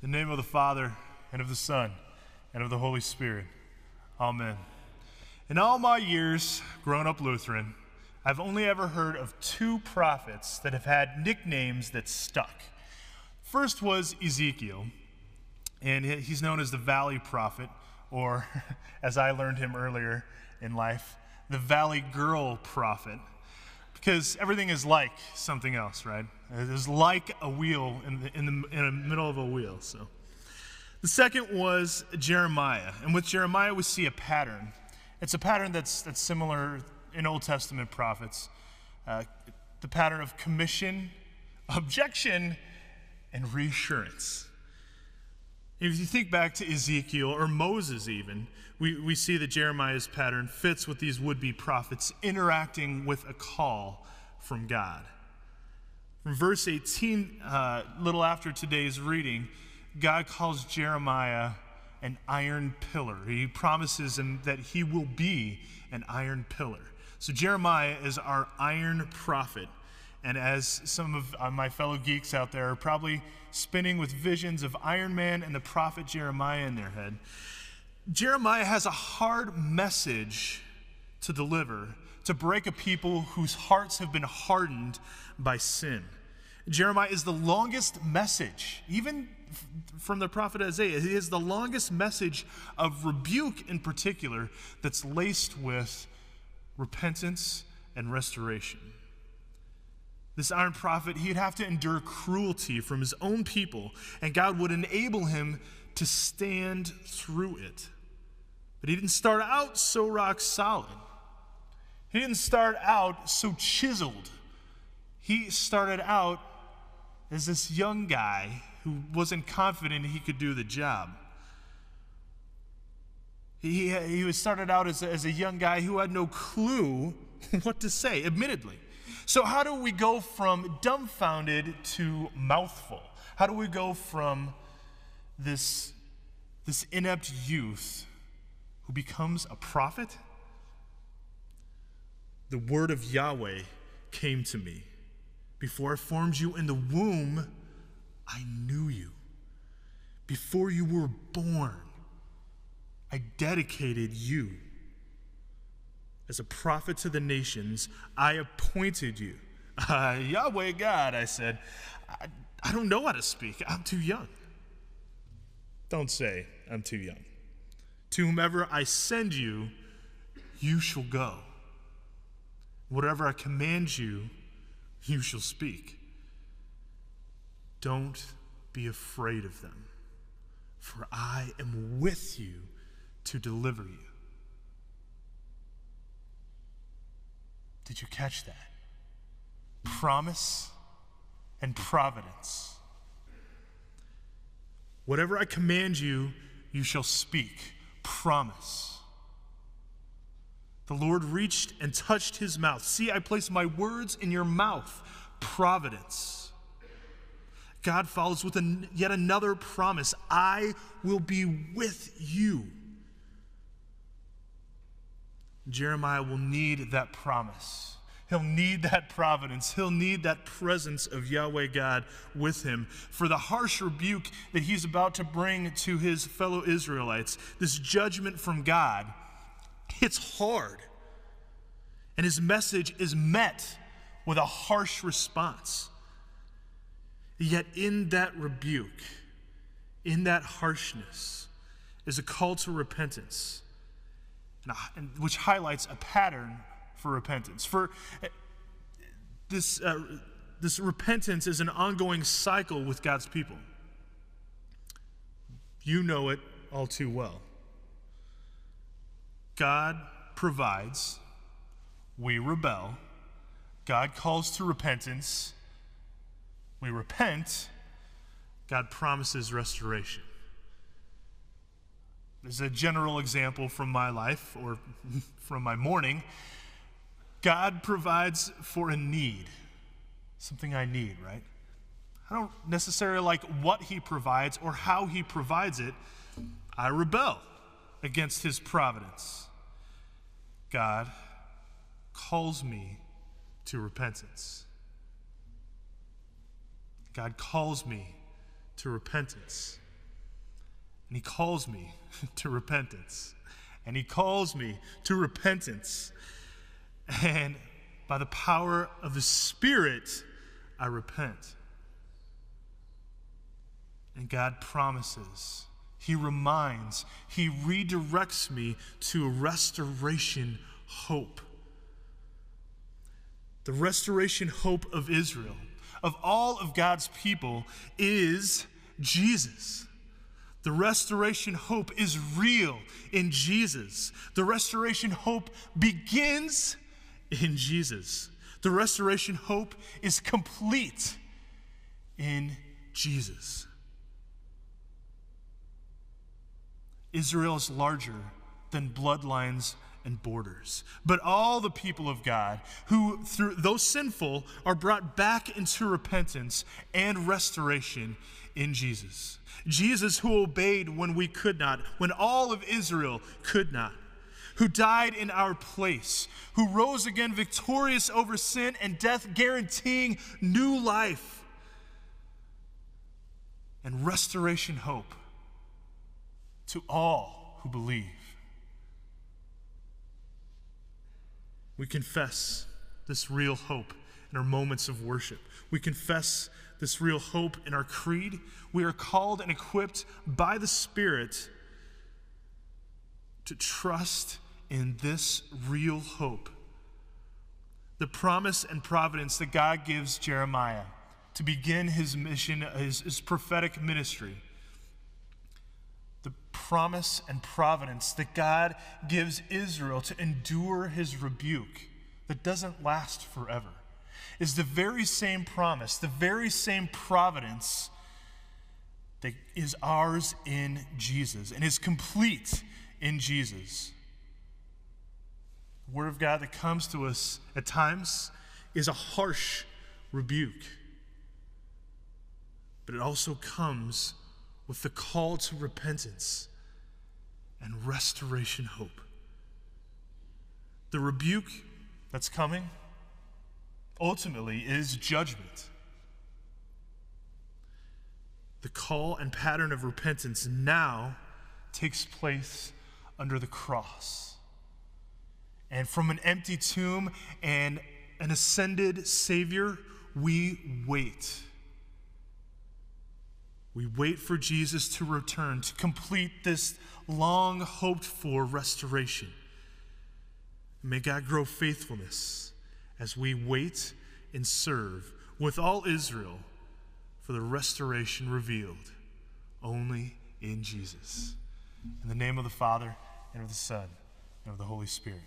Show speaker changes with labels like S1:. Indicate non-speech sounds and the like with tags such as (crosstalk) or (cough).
S1: The name of the Father, and of the Son, and of the Holy Spirit. Amen. In all my years growing up Lutheran, I've only ever heard of two prophets that have had nicknames that stuck. First was Ezekiel, and he's known as the Valley Prophet, or (laughs) as I learned him earlier in life, the Valley Girl Prophet because everything is like something else, right? It is like a wheel in the, in the, in the middle of a wheel. So, the second was Jeremiah, and with Jeremiah we see a pattern. It's a pattern that's that's similar in Old Testament prophets. Uh, the pattern of commission, objection, and reassurance. If you think back to Ezekiel or Moses, even, we, we see that Jeremiah's pattern fits with these would be prophets interacting with a call from God. From verse 18, uh, little after today's reading, God calls Jeremiah an iron pillar. He promises him that he will be an iron pillar. So Jeremiah is our iron prophet. And as some of uh, my fellow geeks out there are probably spinning with visions of Iron Man and the prophet Jeremiah in their head, Jeremiah has a hard message to deliver to break a people whose hearts have been hardened by sin. Jeremiah is the longest message, even from the prophet Isaiah. Is the longest message of rebuke in particular that's laced with repentance and restoration. This iron prophet, he'd have to endure cruelty from his own people, and God would enable him to stand through it. But he didn't start out so rock solid. He didn't start out so chiseled. He started out as this young guy who wasn't confident he could do the job. He, he started out as a, as a young guy who had no clue (laughs) what to say, admittedly. So, how do we go from dumbfounded to mouthful? How do we go from this, this inept youth who becomes a prophet? The word of Yahweh came to me. Before I formed you in the womb, I knew you. Before you were born, I dedicated you. As a prophet to the nations, I appointed you. Uh, (laughs) Yahweh God, I said, I, I don't know how to speak. I'm too young. Don't say, I'm too young. To whomever I send you, you shall go. Whatever I command you, you shall speak. Don't be afraid of them, for I am with you to deliver you. Did you catch that? Promise and providence. Whatever I command you, you shall speak. Promise. The Lord reached and touched his mouth. See, I place my words in your mouth. Providence. God follows with an, yet another promise I will be with you. Jeremiah will need that promise. He'll need that providence. He'll need that presence of Yahweh God with him for the harsh rebuke that he's about to bring to his fellow Israelites. This judgment from God hits hard. And his message is met with a harsh response. Yet, in that rebuke, in that harshness, is a call to repentance which highlights a pattern for repentance. For eh, this, uh, this repentance is an ongoing cycle with God's people. You know it all too well. God provides, we rebel. God calls to repentance, we repent. God promises restoration. As a general example from my life or (laughs) from my morning, God provides for a need, something I need, right? I don't necessarily like what He provides or how He provides it. I rebel against His providence. God calls me to repentance. God calls me to repentance. And he calls me (laughs) to repentance. And he calls me to repentance. And by the power of the Spirit, I repent. And God promises, He reminds, He redirects me to a restoration hope. The restoration hope of Israel, of all of God's people, is Jesus. The restoration hope is real in Jesus. The restoration hope begins in Jesus. The restoration hope is complete in Jesus. Israel is larger than bloodlines and borders. But all the people of God who, through those sinful, are brought back into repentance and restoration in Jesus. Jesus, who obeyed when we could not, when all of Israel could not, who died in our place, who rose again victorious over sin and death, guaranteeing new life and restoration hope to all who believe. We confess this real hope in our moments of worship. We confess this real hope in our creed. We are called and equipped by the Spirit to trust in this real hope. The promise and providence that God gives Jeremiah to begin his mission, his, his prophetic ministry promise and providence that God gives Israel to endure his rebuke that doesn't last forever is the very same promise, the very same providence that is ours in Jesus and is complete in Jesus. The Word of God that comes to us at times is a harsh rebuke, but it also comes with the call to repentance and restoration hope. The rebuke that's coming ultimately is judgment. The call and pattern of repentance now takes place under the cross. And from an empty tomb and an ascended Savior, we wait we wait for Jesus to return to complete this long hoped for restoration. May God grow faithfulness as we wait and serve with all Israel for the restoration revealed only in Jesus. In the name of the Father, and of the Son, and of the Holy Spirit.